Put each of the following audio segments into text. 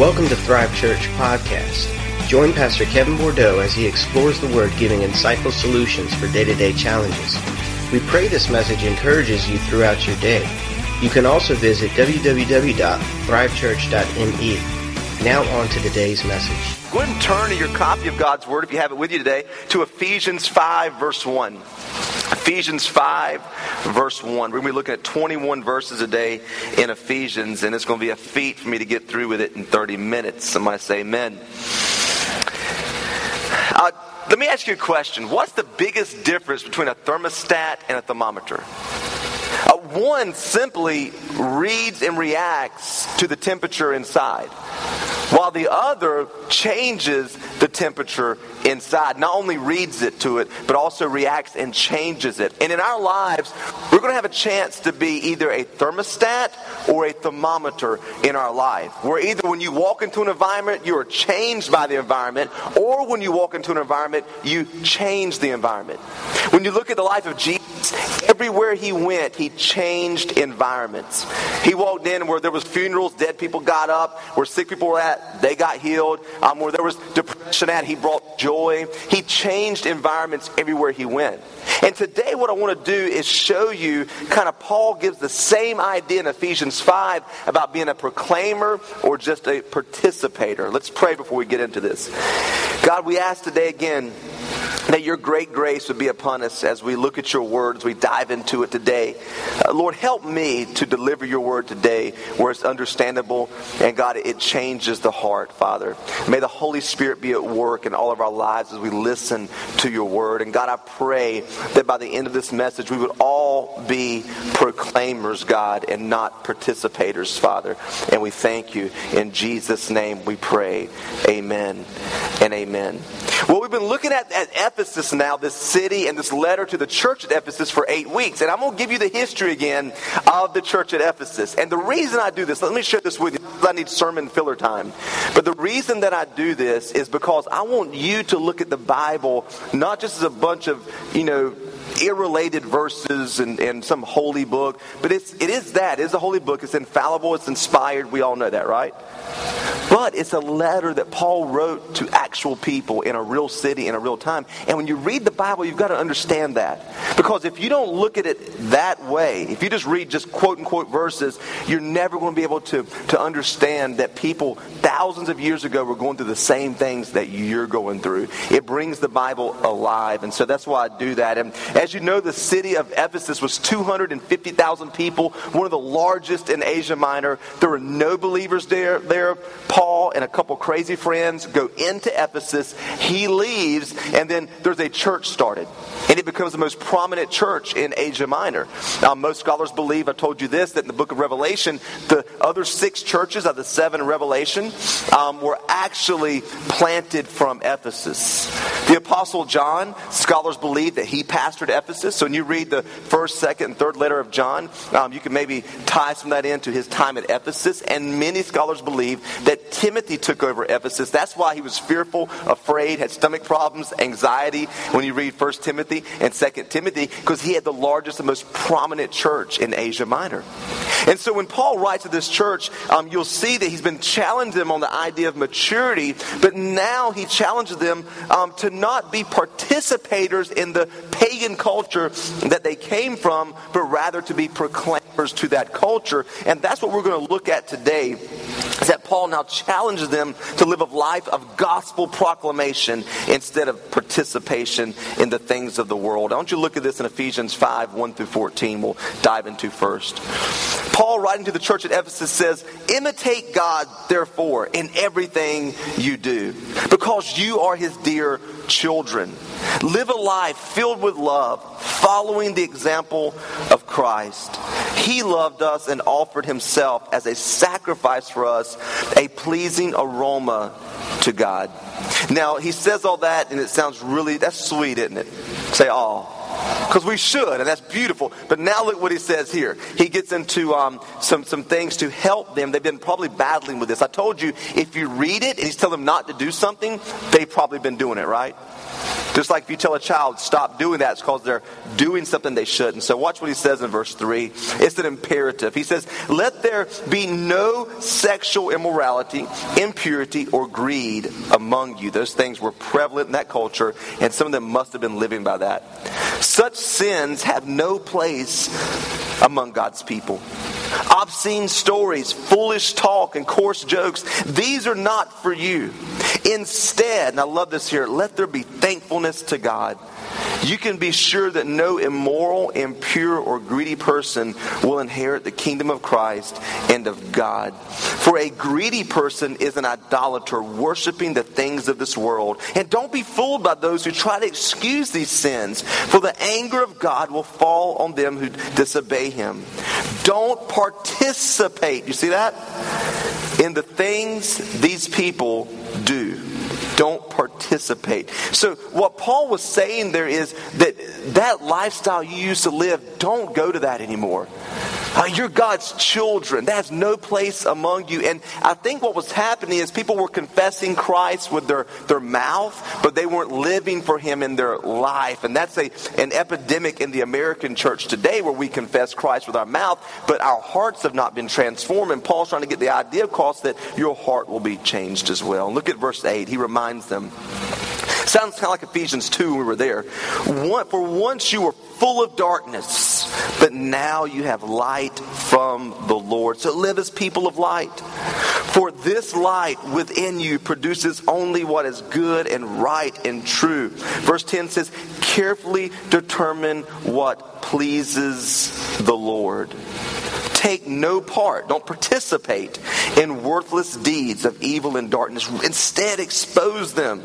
Welcome to Thrive Church Podcast. Join Pastor Kevin Bordeaux as he explores the Word giving insightful solutions for day-to-day challenges. We pray this message encourages you throughout your day. You can also visit www.thrivechurch.me. Now on to today's message. Go ahead and turn to your copy of God's Word, if you have it with you today, to Ephesians 5, verse 1. Ephesians 5, verse 1. We're going to be looking at 21 verses a day in Ephesians, and it's going to be a feat for me to get through with it in 30 minutes. Somebody say amen. Uh, let me ask you a question. What's the biggest difference between a thermostat and a thermometer? One simply reads and reacts to the temperature inside, while the other changes the temperature inside. Not only reads it to it, but also reacts and changes it. And in our lives, we're going to have a chance to be either a thermostat or a thermometer in our life. Where either when you walk into an environment, you are changed by the environment, or when you walk into an environment, you change the environment. When you look at the life of Jesus, everywhere he went, he changed environments. He walked in where there was funerals, dead people got up. Where sick people were at, they got healed. Um, where there was depression at, he brought joy. He changed environments everywhere he went. And today, what I want to do is show you kind of Paul gives the same idea in Ephesians 5 about being a proclaimer or just a participator. Let's pray before we get into this. God, we ask today again that your great grace would be upon us as we look at your word, as we dive into it today. Uh, Lord, help me to deliver your word today where it's understandable and God, it changes the heart, Father. May the Holy Spirit be at work in all of our lives as we listen to your word. And God, I pray that by the end of this message, we would all be proclaimers, God, and not participators, Father. And we thank you. In Jesus' name we pray. Amen and amen. Well, we've been looking at, at Ephesus now, this city, and this letter to the church at Ephesus for eight weeks. And I'm going to give you the history again of the church at Ephesus. And the reason I do this, let me share this with you. I need sermon filler time. But the reason that I do this is because I want you to look at the Bible not just as a bunch of, you know, irrelated verses and, and some holy book, but it's, it is that. It is a holy book. It's infallible. It's inspired. We all know that, right? But it's a letter that Paul wrote to actual people in a real city in a real time. And when you read the Bible, you've got to understand that. Because if you don't look at it that way, if you just read just quote unquote verses, you're never going to be able to, to understand that people thousands of years ago were going through the same things that you're going through. It brings the Bible alive. And so that's why I do that. And as you know, the city of Ephesus was 250,000 people, one of the largest in Asia Minor. There were no believers there. there. Paul and a couple crazy friends go into Ephesus. He leaves, and then there's a church started. And it becomes the most prominent church in Asia Minor. Um, most scholars believe, I told you this, that in the book of Revelation, the other six churches of the seven in Revelation um, were actually planted from Ephesus. The Apostle John, scholars believe that he pastored Ephesus. So when you read the first, second, and third letter of John, um, you can maybe tie some of that into his time at Ephesus. And many scholars believe that Timothy took over Ephesus. That's why he was fearful, afraid, had stomach problems, anxiety when you read First Timothy and Second Timothy, because he had the largest and most prominent church in Asia Minor. And so when Paul writes to this church, um, you'll see that he's been challenging them on the idea of maturity, but now he challenges them um, to not be participators in the pagan culture that they came from, but rather to be proclaimers to that culture. And that's what we're going to look at today. Paul now challenges them to live a life of gospel proclamation instead of participation in the things of the world. I want you to look at this in Ephesians 5 1 through 14. We'll dive into first. Paul, writing to the church at Ephesus, says, Imitate God, therefore, in everything you do, because you are his dear children. Live a life filled with love, following the example of Christ. He loved us and offered himself as a sacrifice for us, a pleasing aroma to God. Now, he says all that, and it sounds really, that's sweet, isn't it? Say, all because we should, and that's beautiful. But now look what he says here. He gets into um, some, some things to help them. They've been probably battling with this. I told you, if you read it and he's telling them not to do something, they've probably been doing it, right? Just like if you tell a child, stop doing that, it's because they're doing something they shouldn't. So watch what he says in verse 3. It's an imperative. He says, Let there be no sexual immorality, impurity, or greed among you. Those things were prevalent in that culture, and some of them must have been living by that. Such sins have no place among God's people obscene stories, foolish talk, and coarse jokes. These are not for you. Instead, and I love this here, let there be thankfulness to God you can be sure that no immoral, impure, or greedy person will inherit the kingdom of Christ and of God. For a greedy person is an idolater, worshiping the things of this world. And don't be fooled by those who try to excuse these sins, for the anger of God will fall on them who disobey him. Don't participate, you see that? In the things these people do don't participate. So what Paul was saying there is that that lifestyle you used to live, don't go to that anymore. Uh, you're God's children. That has no place among you. And I think what was happening is people were confessing Christ with their, their mouth, but they weren't living for Him in their life. And that's a, an epidemic in the American church today where we confess Christ with our mouth, but our hearts have not been transformed. And Paul's trying to get the idea across that your heart will be changed as well. look at verse 8. He reminds them. Sounds kind of like Ephesians 2 when we were there. For once you were full of darkness, but now you have light from the Lord. So live as people of light. For this light within you produces only what is good and right and true. Verse 10 says, carefully determine what pleases the Lord take no part, don't participate in worthless deeds of evil and darkness. Instead, expose them.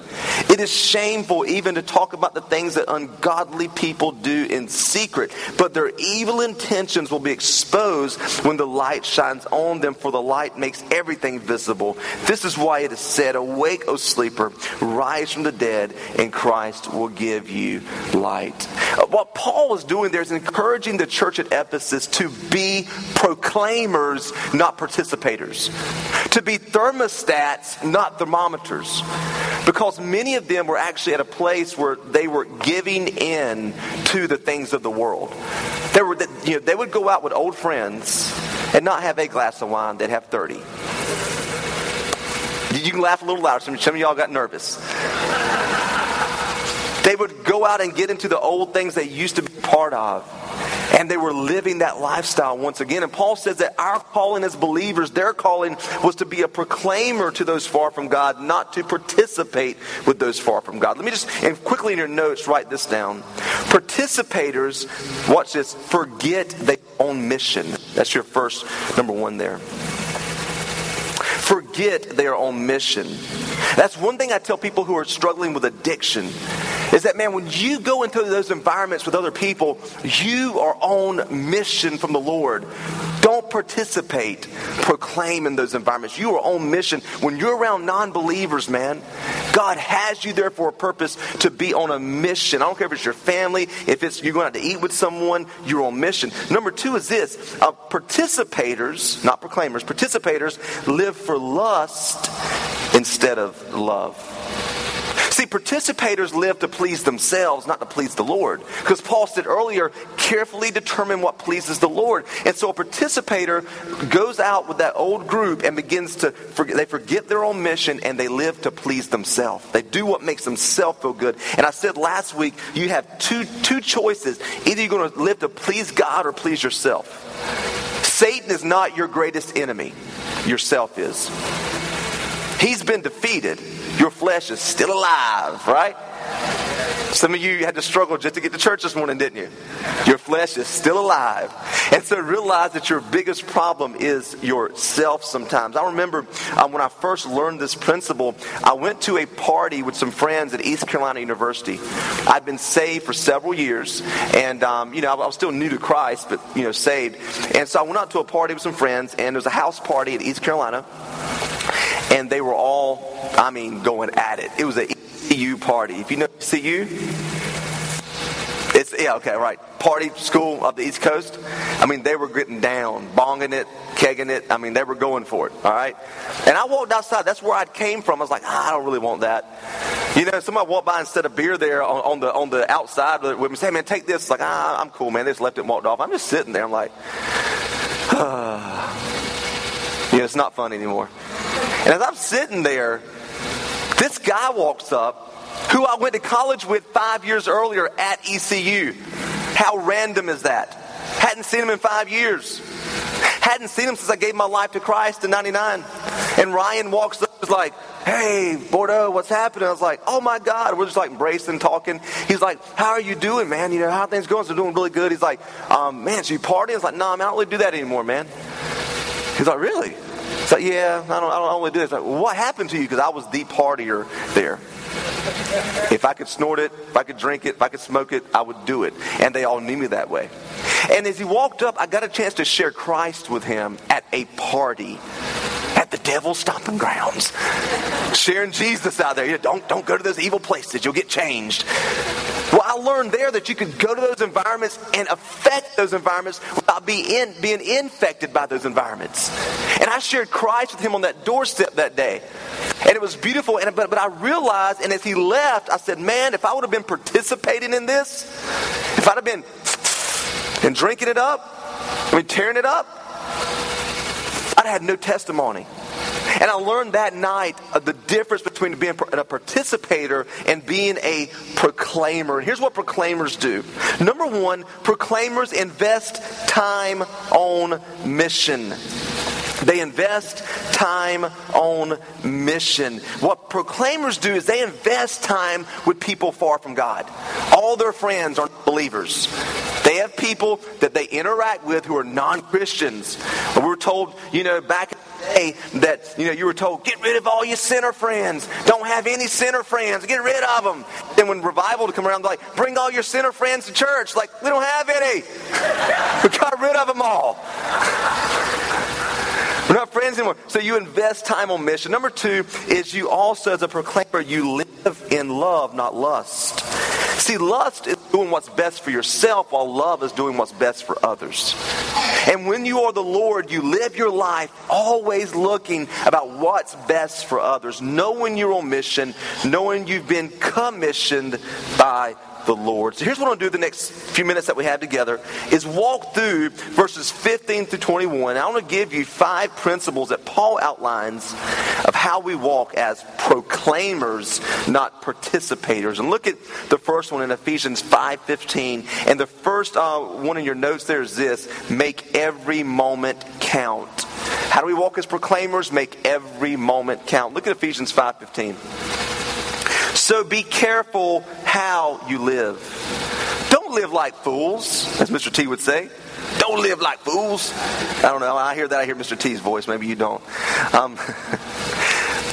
It is shameful even to talk about the things that ungodly people do in secret, but their evil intentions will be exposed when the light shines on them, for the light makes everything visible. This is why it is said, Awake, O sleeper, rise from the dead, and Christ will give you light. Uh, what Paul is doing there is encouraging the church at Ephesus to be proclaimers, not participators. To be thermostats, not thermometers. Because many of them were actually at a place where they were giving in to the things of the world. They, were, you know, they would go out with old friends and not have a glass of wine, they'd have 30. You can laugh a little louder. Some, some of y'all got nervous. They would go out and get into the old things they used to be part of. And they were living that lifestyle once again. And Paul says that our calling as believers, their calling was to be a proclaimer to those far from God, not to participate with those far from God. Let me just, and quickly in your notes, write this down. Participators, watch this, forget their own mission. That's your first number one there forget their own mission. That's one thing I tell people who are struggling with addiction is that, man, when you go into those environments with other people, you are on mission from the Lord. Participate, proclaim in those environments. You are on mission. When you're around non believers, man, God has you there for a purpose to be on a mission. I don't care if it's your family, if it's you're going to, to eat with someone, you're on mission. Number two is this uh, participators, not proclaimers, participators live for lust instead of love. See, participators live to please themselves, not to please the Lord. Because Paul said earlier, carefully determine what pleases the Lord. And so a participator goes out with that old group and begins to, forget, they forget their own mission and they live to please themselves. They do what makes themselves feel good. And I said last week, you have two, two choices. Either you're going to live to please God or please yourself. Satan is not your greatest enemy. Yourself is. He's been defeated. Your flesh is still alive, right? Some of you had to struggle just to get to church this morning, didn't you? Your flesh is still alive. And so realize that your biggest problem is yourself sometimes. I remember um, when I first learned this principle, I went to a party with some friends at East Carolina University. I'd been saved for several years, and, um, you know, I was still new to Christ, but, you know, saved. And so I went out to a party with some friends, and there was a house party at East Carolina and they were all, I mean, going at it. It was a ECU party. If you know ECU, it's yeah, okay, right. Party school of the East Coast. I mean, they were getting down, bonging it, kegging it. I mean, they were going for it. All right. And I walked outside. That's where I came from. I was like, ah, I don't really want that. You know, somebody walked by and set a beer there on, on the on the outside with me. Say, man, take this. Like, ah, I'm cool, man. They just left it and walked off. I'm just sitting there. I'm like, ah. yeah, it's not fun anymore. And as I'm sitting there, this guy walks up who I went to college with five years earlier at ECU. How random is that? Hadn't seen him in five years. Hadn't seen him since I gave my life to Christ in 99. And Ryan walks up, is like, hey, Bordeaux, what's happening? I was like, oh my God. We're just like embracing, talking. He's like, how are you doing, man? You know, how things going? So doing really good. He's like, um, man, so you partying? I was like, no, nah, man, I don't really do that anymore, man. He's like, really? He's like, yeah, I don't, I don't only do this. Like, what happened to you? Because I was the partier there. If I could snort it, if I could drink it, if I could smoke it, I would do it. And they all knew me that way. And as he walked up, I got a chance to share Christ with him at a party at the devil's stomping grounds. Sharing Jesus out there. You don't, don't go to those evil places. You'll get changed. I learned there that you could go to those environments and affect those environments without being, being infected by those environments. And I shared Christ with him on that doorstep that day. And it was beautiful. And, but, but I realized, and as he left, I said, man, if I would have been participating in this, if I'd have been and drinking it up, I mean, tearing it up, I'd have had no testimony. And I learned that night the difference between being a participator and being a proclaimer. And here's what proclaimers do. Number one, proclaimers invest time on mission. They invest time on mission. What proclaimers do is they invest time with people far from God. All their friends are believers. Have people that they interact with who are non Christians. We were told, you know, back in the day that, you know, you were told, get rid of all your sinner friends. Don't have any sinner friends. Get rid of them. Then when revival would come around, like, bring all your sinner friends to church. Like, we don't have any. we got rid of them all. We're not friends anymore. So you invest time on mission. Number two is you also, as a proclaimer, you live in love, not lust. See, lust is doing what's best for yourself, while love is doing what's best for others. And when you are the Lord, you live your life always looking about what's best for others, knowing you're on mission, knowing you've been commissioned by the Lord. So here's what I'm going to do the next few minutes that we have together is walk through verses 15 through 21. I want to give you five principles that Paul outlines of how we walk as proclaimers, not participators. And look at the first one in Ephesians 5:15. And the first uh, one in your notes there is this: make every moment count. How do we walk as proclaimers? Make every moment count. Look at Ephesians 5:15. So be careful how you live. Don't live like fools, as Mr. T would say. Don't live like fools. I don't know. I hear that. I hear Mr. T's voice. Maybe you don't. Um,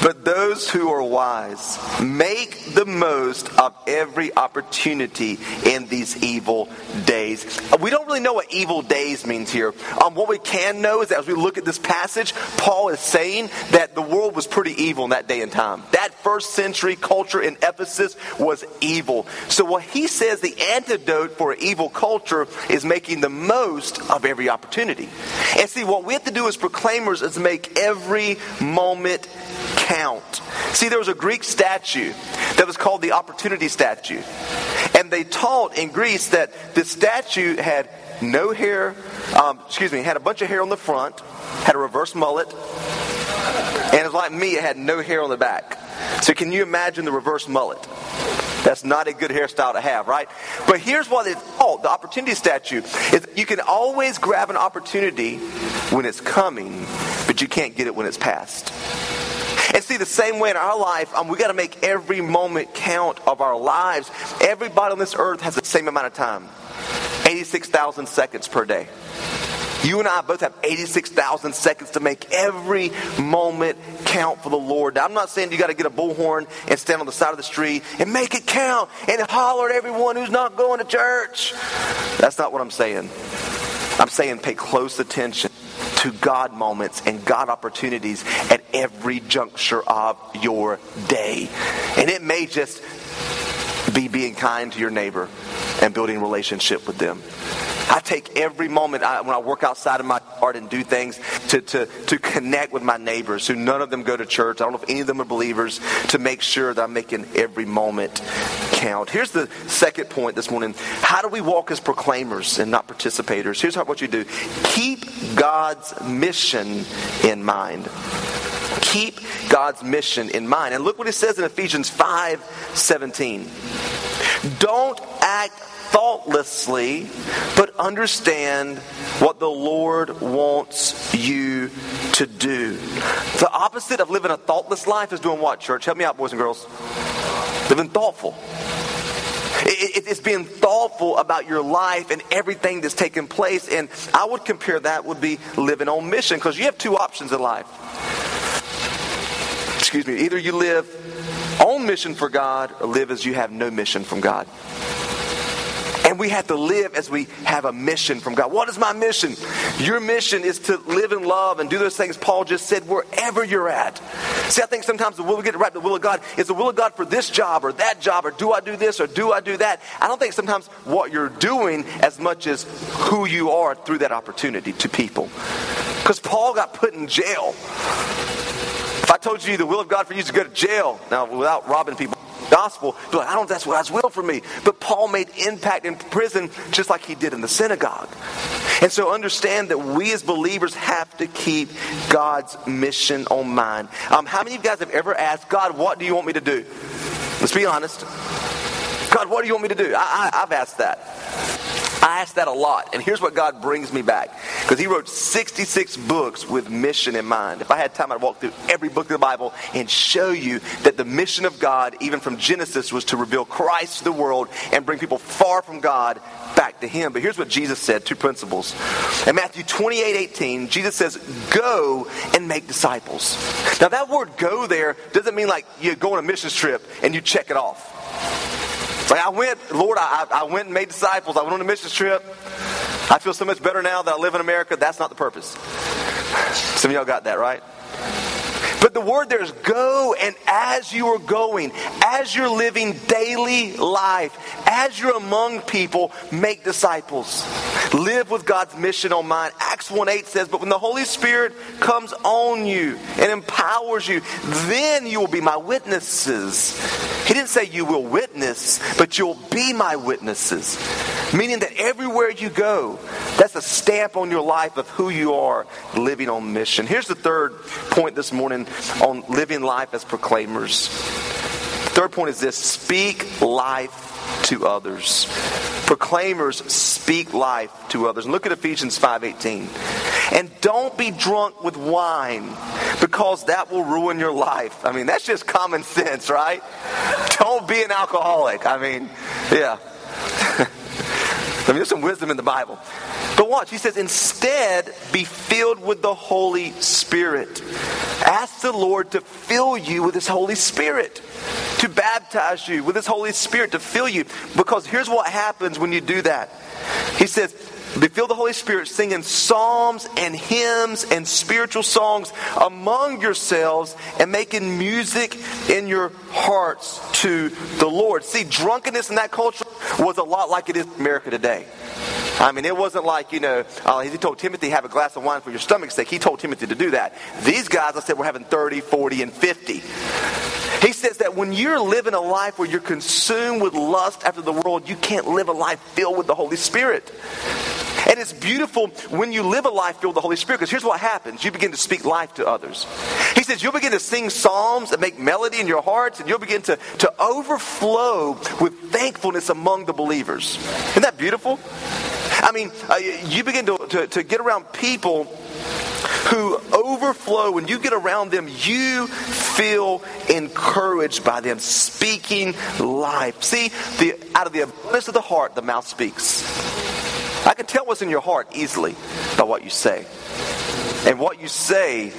But those who are wise make the most of every opportunity in these evil days. We don't really know what evil days means here. Um, what we can know is that as we look at this passage, Paul is saying that the world was pretty evil in that day and time. That first century culture in Ephesus was evil. So what he says the antidote for evil culture is making the most of every opportunity. And see, what we have to do as proclaimers is make every moment count. See, there was a Greek statue that was called the opportunity statue. And they taught in Greece that the statue had no hair, um, excuse me, had a bunch of hair on the front, had a reverse mullet, and it was like me, it had no hair on the back. So can you imagine the reverse mullet? That's not a good hairstyle to have, right? But here's what it's called the opportunity statue is you can always grab an opportunity when it's coming, but you can't get it when it's past. And see, the same way in our life, um, we got to make every moment count of our lives. Everybody on this earth has the same amount of time 86,000 seconds per day. You and I both have 86,000 seconds to make every moment count for the Lord. Now, I'm not saying you got to get a bullhorn and stand on the side of the street and make it count and holler at everyone who's not going to church. That's not what I'm saying. I'm saying pay close attention to God moments and God opportunities at every juncture of your day. And it may just be being kind to your neighbor and building relationship with them. I take every moment I, when I work outside of my yard and do things to, to, to connect with my neighbors who none of them go to church. I don't know if any of them are believers to make sure that I'm making every moment count. Here's the second point this morning. How do we walk as proclaimers and not participators? Here's what you do. Keep God's mission in mind. Keep God's mission in mind. And look what it says in Ephesians 5 17. Don't act thoughtlessly, but understand what the Lord wants you to do. The opposite of living a thoughtless life is doing what, church? Help me out, boys and girls. Living thoughtful. It's being thoughtful about your life and everything that's taking place. And I would compare that would be living on mission because you have two options in life. Excuse me. Either you live on mission for God or live as you have no mission from God. And we have to live as we have a mission from God. What is my mission? Your mission is to live in love and do those things Paul just said wherever you're at. See, I think sometimes the will we get right, the will of God is the will of God for this job or that job, or do I do this or do I do that? I don't think sometimes what you're doing as much as who you are through that opportunity to people. Because Paul got put in jail. If I told you the will of God for you is to go to jail, now without robbing people, gospel, but like, I don't know that's God's will for me. But Paul made impact in prison just like he did in the synagogue. And so understand that we as believers have to keep God's mission on mind. Um, how many of you guys have ever asked, God, what do you want me to do? Let's be honest. God, what do you want me to do? I, I, I've asked that. I ask that a lot. And here's what God brings me back. Because He wrote 66 books with mission in mind. If I had time, I'd walk through every book of the Bible and show you that the mission of God, even from Genesis, was to reveal Christ to the world and bring people far from God back to Him. But here's what Jesus said two principles. In Matthew 28 18, Jesus says, Go and make disciples. Now, that word go there doesn't mean like you go on a mission trip and you check it off. Like I went, Lord, I, I went and made disciples. I went on a mission trip. I feel so much better now that I live in America. That's not the purpose. Some of y'all got that, right? But the word there is go, and as you are going, as you're living daily life, as you're among people, make disciples. Live with God's mission on mind. Acts 1 8 says, But when the Holy Spirit comes on you and empowers you, then you will be my witnesses. He didn't say you will witness, but you'll be my witnesses. Meaning that everywhere you go, that's a stamp on your life of who you are living on mission. Here's the third point this morning on living life as proclaimers. Third point is this speak life to others. Proclaimers speak life to others. And look at Ephesians 5:18. And don't be drunk with wine because that will ruin your life. I mean, that's just common sense, right? Don't be an alcoholic. I mean, yeah. I mean, there's some wisdom in the Bible. But watch, he says, instead, be filled with the Holy Spirit. Ask the Lord to fill you with His Holy Spirit, to baptize you with His Holy Spirit, to fill you. Because here's what happens when you do that. He says, be filled the Holy Spirit, singing psalms and hymns and spiritual songs among yourselves and making music in your hearts to the Lord. See, drunkenness in that culture was a lot like it is in America today. I mean, it wasn't like, you know, uh, he told Timothy, have a glass of wine for your stomach's sake. He told Timothy to do that. These guys, I said, were having 30, 40, and 50. He says that when you're living a life where you're consumed with lust after the world, you can't live a life filled with the Holy Spirit. And it's beautiful when you live a life filled with the Holy Spirit because here's what happens. You begin to speak life to others. He says you'll begin to sing psalms and make melody in your hearts and you'll begin to, to overflow with thankfulness among the believers. Isn't that beautiful? I mean, uh, you begin to, to, to get around people who overflow. When you get around them, you feel encouraged by them, speaking life. See, the, out of the abundance of the heart, the mouth speaks. I can tell what's in your heart easily by what you say. And what you say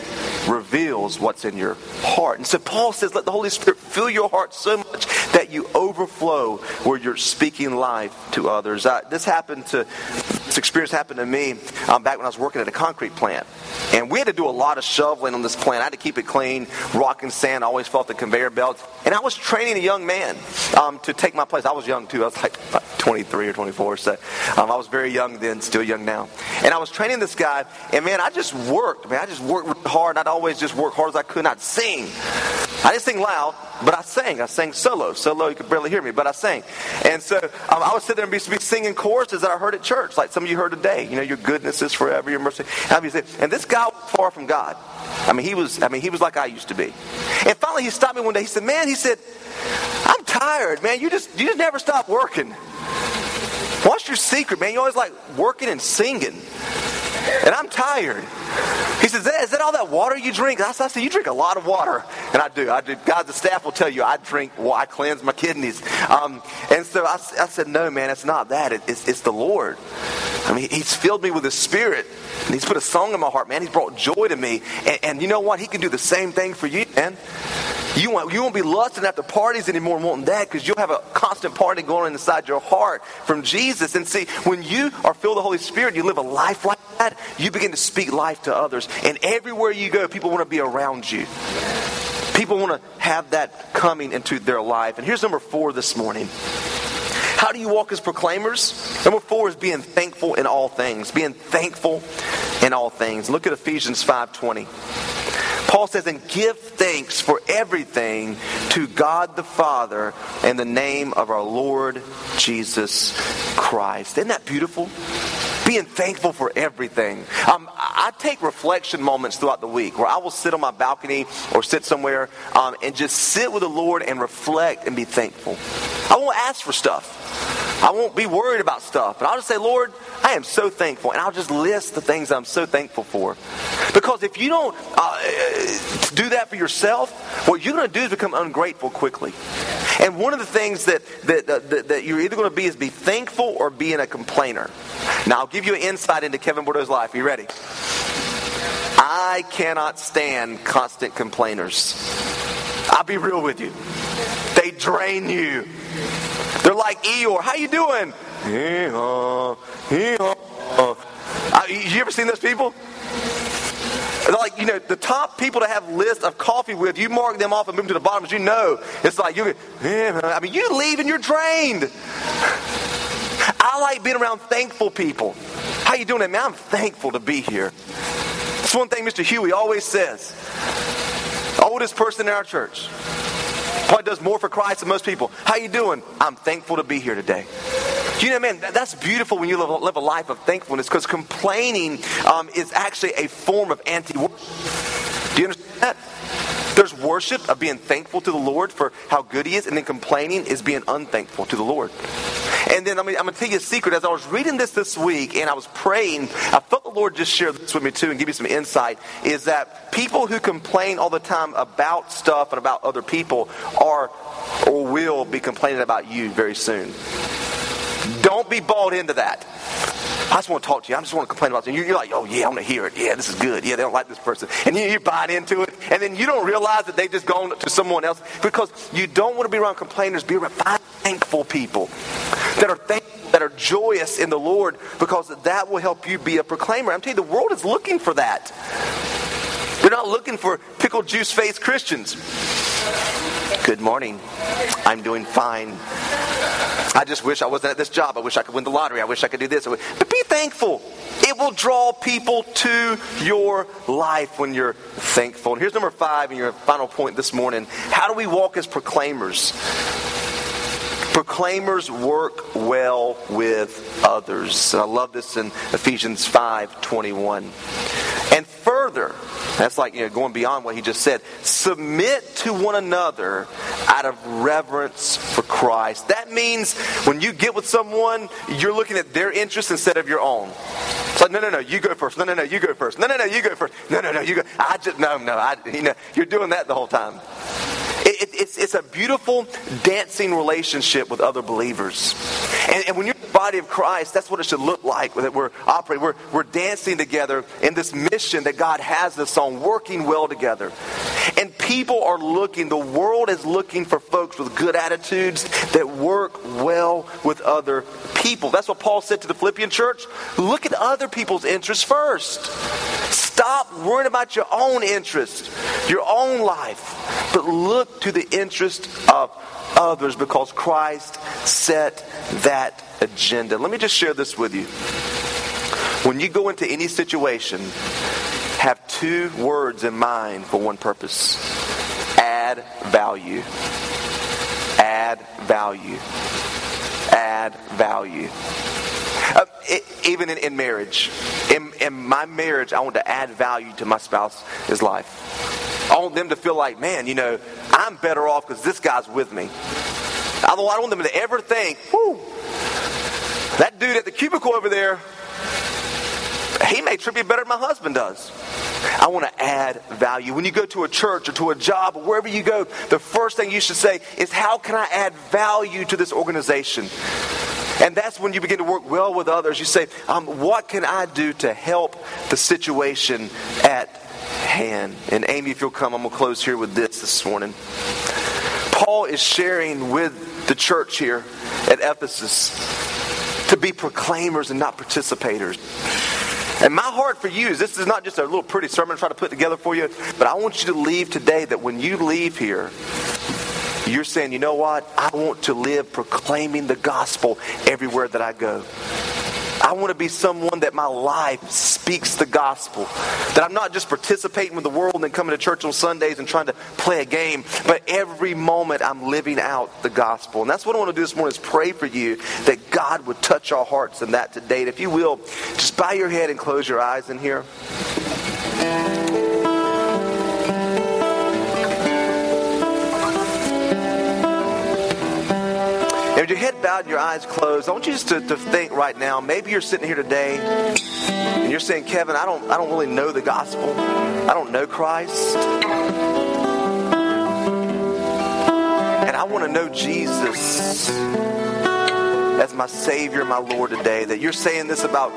reveals what's in your heart. And so Paul says, let the Holy Spirit fill your heart so much that you overflow where you're speaking life to others. I, this happened to this experience happened to me um, back when I was working at a concrete plant. And we had to do a lot of shoveling on this plant. I had to keep it clean, rock and sand, I always felt the conveyor belts. And I was training a young man um, to take my place. I was young too. I was like 23 or 24, so um, I was very young then, still young now. And I was training this guy, and man, I just worked. Man, I just worked hard. I'd always just work hard as I could. I'd sing. I didn't sing loud, but I sang. I sang solo. Solo, you could barely hear me, but I sang. And so um, I would sit there and be, be, singing choruses that I heard at church, like some of you heard today. You know, your goodness is forever, your mercy. And this guy was far from God. I mean, he was. I mean, he was like I used to be. And finally, he stopped me one day. He said, "Man," he said, "I'm tired, man. You just you just never stop working. What's your secret, man? You always like working and singing." and I'm tired. Is that all that water you drink? I said, You drink a lot of water. And I do. I do. God, the staff will tell you I drink, well, I cleanse my kidneys. Um, and so I, I, said, No, man, it's not that. It, it's, it's the Lord. I mean, He's filled me with His Spirit. And He's put a song in my heart, man. He's brought joy to me. And, and you know what? He can do the same thing for you, man. You won't, you won't be lusting after parties anymore and wanting that because you'll have a constant party going inside your heart from Jesus. And see, when you are filled with the Holy Spirit, you live a life like that, you begin to speak life to others. And everywhere you go, people want to be around you. People want to have that coming into their life. And here's number four this morning. How do you walk as proclaimers? Number four is being thankful in all things. Being thankful in all things. Look at Ephesians 5.20. Paul says, and give thanks for everything to God the Father in the name of our Lord Jesus Christ. Isn't that beautiful? being thankful for everything. Um, I take reflection moments throughout the week where I will sit on my balcony or sit somewhere um, and just sit with the Lord and reflect and be thankful. I won't ask for stuff. I won't be worried about stuff. But I'll just say, Lord, I am so thankful. And I'll just list the things I'm so thankful for. Because if you don't uh, do that for yourself, what you're going to do is become ungrateful quickly. And one of the things that, that, that, that you're either going to be is be thankful or being a complainer. Now, I'll give you an insight into Kevin Bordeaux's life. Are you ready? I cannot stand constant complainers. I'll be real with you. Drain you. They're like Eeyore. How you doing? Hee-haw, hee-haw. Uh, you ever seen those people? Like, you know, the top people to have lists of coffee with, you mark them off and move them to the bottom, as you know, it's like, you, I mean, you leave and you're drained. I like being around thankful people. How you doing, man? I'm thankful to be here. That's one thing Mr. Huey always says. Oldest person in our church. Probably does more for Christ than most people. How you doing? I'm thankful to be here today. You know, man, that's beautiful when you live, live a life of thankfulness because complaining um, is actually a form of anti worship. Do you understand that? There's worship of being thankful to the Lord for how good He is, and then complaining is being unthankful to the Lord. And then I mean, I'm going to tell you a secret. As I was reading this this week and I was praying, I felt the Lord just share this with me too and give you some insight. Is that people who complain all the time about stuff and about other people are or will be complaining about you very soon. Don't be bought into that. I just want to talk to you. I just want to complain about you. You're like, oh, yeah, I want to hear it. Yeah, this is good. Yeah, they don't like this person. And you, you buy into it. And then you don't realize that they've just gone to someone else because you don't want to be around complainers. Be around thankful people that are thankful, that are joyous in the Lord because that will help you be a proclaimer. I'm telling you, the world is looking for that. They're not looking for pickle juice faced Christians. Good morning. I'm doing fine. I just wish I wasn't at this job. I wish I could win the lottery. I wish I could do this. But be thankful. It will draw people to your life when you're thankful. And here's number five and your final point this morning. How do we walk as proclaimers? Proclaimers work well with others. And I love this in Ephesians 5 21. That's like you know, going beyond what he just said. Submit to one another out of reverence for Christ. That means when you get with someone, you're looking at their interests instead of your own. It's like, no, no, no, you go first. No, no, no, you go first. No, no, no, you go first. No, no, no, you go. I just, no, no, I, you know, you're doing that the whole time. It, it, it's, it's a beautiful dancing relationship with other believers. And, and when you're body of Christ, that's what it should look like that we're operating. We're, we're dancing together in this mission that God has us on, working well together. And people are looking, the world is looking for folks with good attitudes that work well with other people. That's what Paul said to the Philippian church. Look at other people's interests first. Stop worrying about your own interests, your own life, but look to the interest of others because Christ set that agenda. Let me just share this with you. When you go into any situation, have two words in mind for one purpose add value. Add value. Add value. Uh, it, even in, in marriage, in, in my marriage, I want to add value to my spouse's life. I want them to feel like, man, you know, I'm better off because this guy's with me. I don't, want them to ever think, whoo, that dude at the cubicle over there, he may treat me better than my husband does. I want to add value. When you go to a church or to a job or wherever you go, the first thing you should say is, How can I add value to this organization? And that's when you begin to work well with others. You say, um, What can I do to help the situation at hand? And Amy, if you'll come, I'm going to close here with this this morning. Paul is sharing with the church here at Ephesus to be proclaimers and not participators. And my heart for you is this is not just a little pretty sermon I try to put together for you, but I want you to leave today that when you leave here, you're saying, you know what? I want to live proclaiming the gospel everywhere that I go. I want to be someone that my life speaks the gospel. That I'm not just participating with the world and coming to church on Sundays and trying to play a game, but every moment I'm living out the gospel. And that's what I want to do this morning is pray for you that God would touch our hearts in that today. And if you will, just bow your head and close your eyes in here. Bowed and your eyes closed, I want you just to, to think right now. Maybe you're sitting here today and you're saying, Kevin, I don't, I don't really know the gospel. I don't know Christ. And I want to know Jesus as my Savior, my Lord today. That you're saying this about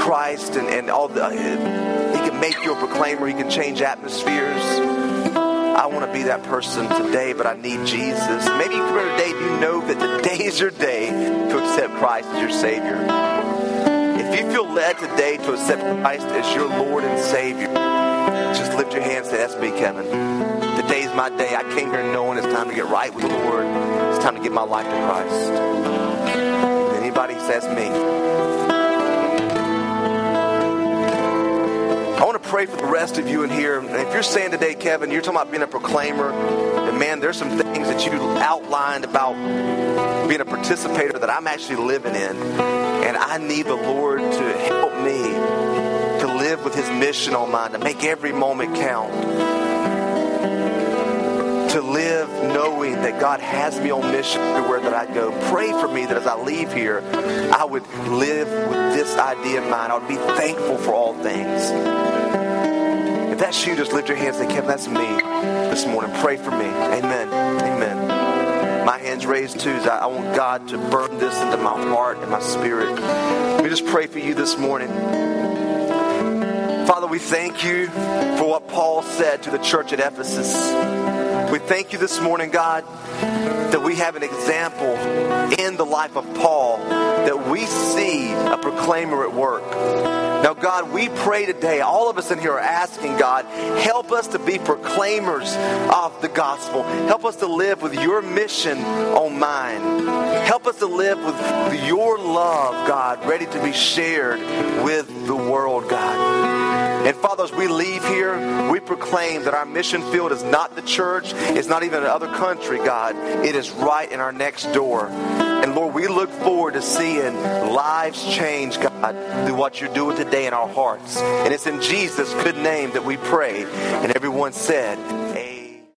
Christ and, and all the, He can make you a proclaimer, He can change atmospheres. I want to be that person today, but I need Jesus. Maybe you today, you know that today is your day to accept Christ as your Savior. If you feel led today to accept Christ as your Lord and Savior, just lift your hands and say, That's me, Kevin. Today's my day. I came here knowing it's time to get right with the Lord. It's time to give my life to Christ. Anybody says me. Pray for the rest of you in here. And if you're saying today, Kevin, you're talking about being a proclaimer, and man, there's some things that you outlined about being a participator that I'm actually living in. And I need the Lord to help me to live with his mission on mine, to make every moment count to live knowing that God has me on mission everywhere that I go. Pray for me that as I leave here, I would live with this idea in mind. I would be thankful for all things. If that's you, just lift your hands and say, Kevin, that's me this morning. Pray for me. Amen. Amen. My hands raised too. I want God to burn this into my heart and my spirit. Let me just pray for you this morning. Father, we thank you for what Paul said to the church at Ephesus. We thank you this morning, God, that we have an example in the life of Paul that we see a proclaimer at work. Now, God, we pray today, all of us in here are asking, God, help us to be proclaimers of the gospel. Help us to live with your mission on mind. Help us to live with your love, God, ready to be shared with the world, God. And Father, as we leave here, we proclaim that our mission field is not the church, it's not even another country, God. It is right in our next door. And Lord, we look forward to seeing lives change, God, through what you're doing today in our hearts. And it's in Jesus' good name that we pray. And everyone said,